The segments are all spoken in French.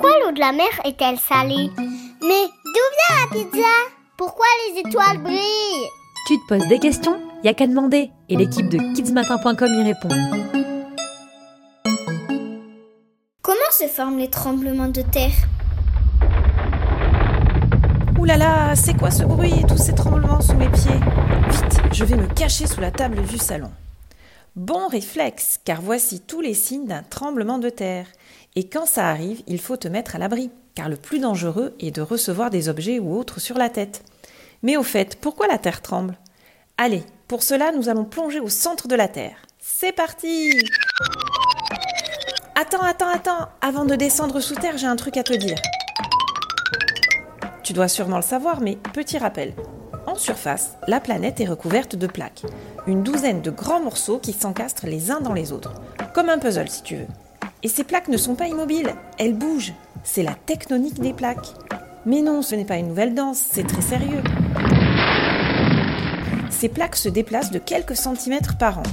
Pourquoi l'eau de la mer est-elle salée Mais d'où vient la pizza Pourquoi les étoiles brillent Tu te poses des questions? Y a qu'à demander et l'équipe de kidsmatin.com y répond. Comment se forment les tremblements de terre? Ouh là là, c'est quoi ce bruit? Et tous ces tremblements sous mes pieds Vite, je vais me cacher sous la table du salon. Bon réflexe, car voici tous les signes d'un tremblement de terre. Et quand ça arrive, il faut te mettre à l'abri, car le plus dangereux est de recevoir des objets ou autres sur la tête. Mais au fait, pourquoi la terre tremble? Allez, pour cela, nous allons plonger au centre de la terre. C'est parti Attends, attends, attends, avant de descendre sous terre, j'ai un truc à te dire. Tu dois sûrement le savoir, mais petit rappel. En surface, la planète est recouverte de plaques. Une douzaine de grands morceaux qui s'encastrent les uns dans les autres. Comme un puzzle, si tu veux. Et ces plaques ne sont pas immobiles, elles bougent. C'est la tectonique des plaques. Mais non, ce n'est pas une nouvelle danse, c'est très sérieux. Ces plaques se déplacent de quelques centimètres par an.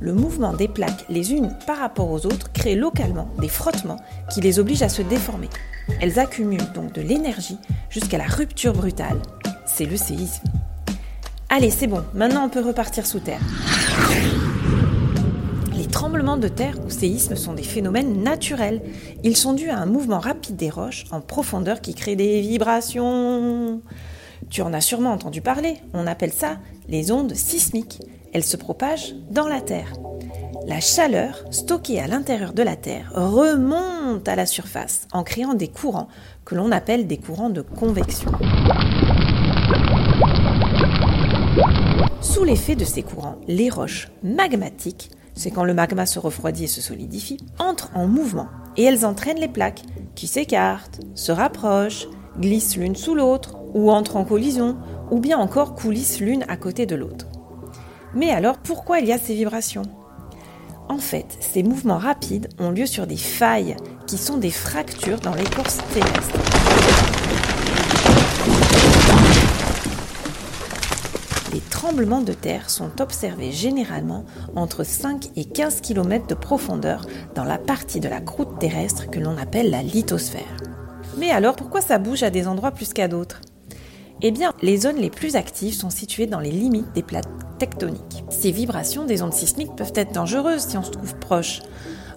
Le mouvement des plaques les unes par rapport aux autres crée localement des frottements qui les obligent à se déformer. Elles accumulent donc de l'énergie jusqu'à la rupture brutale. C'est le séisme. Allez, c'est bon, maintenant on peut repartir sous terre. Les tremblements de terre ou séismes sont des phénomènes naturels. Ils sont dus à un mouvement rapide des roches en profondeur qui crée des vibrations. Tu en as sûrement entendu parler, on appelle ça les ondes sismiques. Elles se propagent dans la Terre. La chaleur stockée à l'intérieur de la Terre remonte à la surface en créant des courants que l'on appelle des courants de convection. Sous l'effet de ces courants, les roches magmatiques, c'est quand le magma se refroidit et se solidifie, entrent en mouvement et elles entraînent les plaques qui s'écartent, se rapprochent, glissent l'une sous l'autre ou entrent en collision ou bien encore coulissent l'une à côté de l'autre. Mais alors pourquoi il y a ces vibrations? En fait, ces mouvements rapides ont lieu sur des failles qui sont des fractures dans l'écorce terrestre. Les tremblements de terre sont observés généralement entre 5 et 15 km de profondeur dans la partie de la croûte terrestre que l'on appelle la lithosphère. Mais alors pourquoi ça bouge à des endroits plus qu'à d'autres? Eh bien, les zones les plus actives sont situées dans les limites des plaques tectoniques. Ces vibrations des ondes sismiques peuvent être dangereuses si on se trouve proche.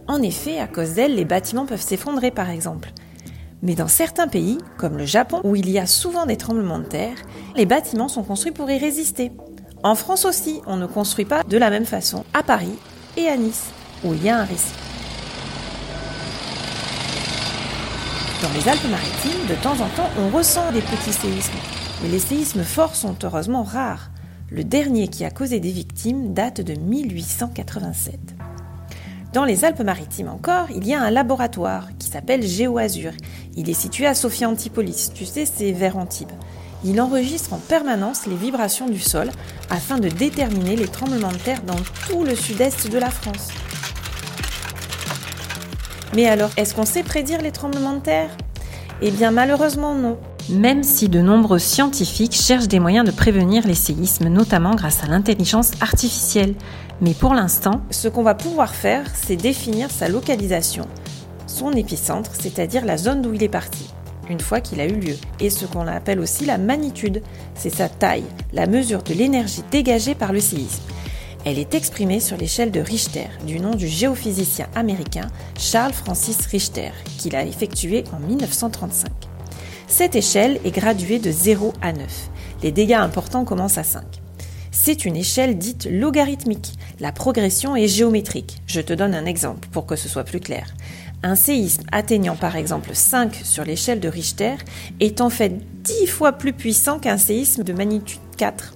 En effet, à cause d'elles, les bâtiments peuvent s'effondrer par exemple. Mais dans certains pays, comme le Japon, où il y a souvent des tremblements de terre, les bâtiments sont construits pour y résister. En France aussi, on ne construit pas de la même façon à Paris et à Nice, où il y a un risque. Dans les Alpes-Maritimes, de temps en temps, on ressent des petits séismes. Mais les séismes forts sont heureusement rares. Le dernier qui a causé des victimes date de 1887. Dans les Alpes-Maritimes encore, il y a un laboratoire qui s'appelle GeoAzur. Il est situé à Sophia Antipolis, tu sais, c'est vers Antibes. Il enregistre en permanence les vibrations du sol afin de déterminer les tremblements de terre dans tout le sud-est de la France. Mais alors, est-ce qu'on sait prédire les tremblements de terre? Eh bien malheureusement non. Même si de nombreux scientifiques cherchent des moyens de prévenir les séismes, notamment grâce à l'intelligence artificielle. Mais pour l'instant, ce qu'on va pouvoir faire, c'est définir sa localisation, son épicentre, c'est-à-dire la zone d'où il est parti, une fois qu'il a eu lieu, et ce qu'on appelle aussi la magnitude, c'est sa taille, la mesure de l'énergie dégagée par le séisme. Elle est exprimée sur l'échelle de Richter, du nom du géophysicien américain Charles Francis Richter, qu'il a effectué en 1935. Cette échelle est graduée de 0 à 9. Les dégâts importants commencent à 5. C'est une échelle dite logarithmique. La progression est géométrique. Je te donne un exemple pour que ce soit plus clair. Un séisme atteignant par exemple 5 sur l'échelle de Richter est en fait 10 fois plus puissant qu'un séisme de magnitude 4.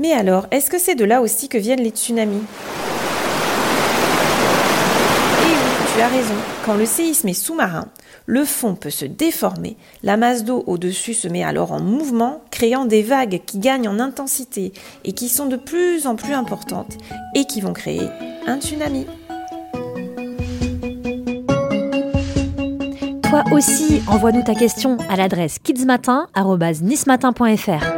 Mais alors, est-ce que c'est de là aussi que viennent les tsunamis? Oui, tu as raison. Quand le séisme est sous-marin, le fond peut se déformer, la masse d'eau au-dessus se met alors en mouvement, créant des vagues qui gagnent en intensité et qui sont de plus en plus importantes et qui vont créer un tsunami. Toi aussi, envoie-nous ta question à l'adresse kidsmatin.nismatin.fr.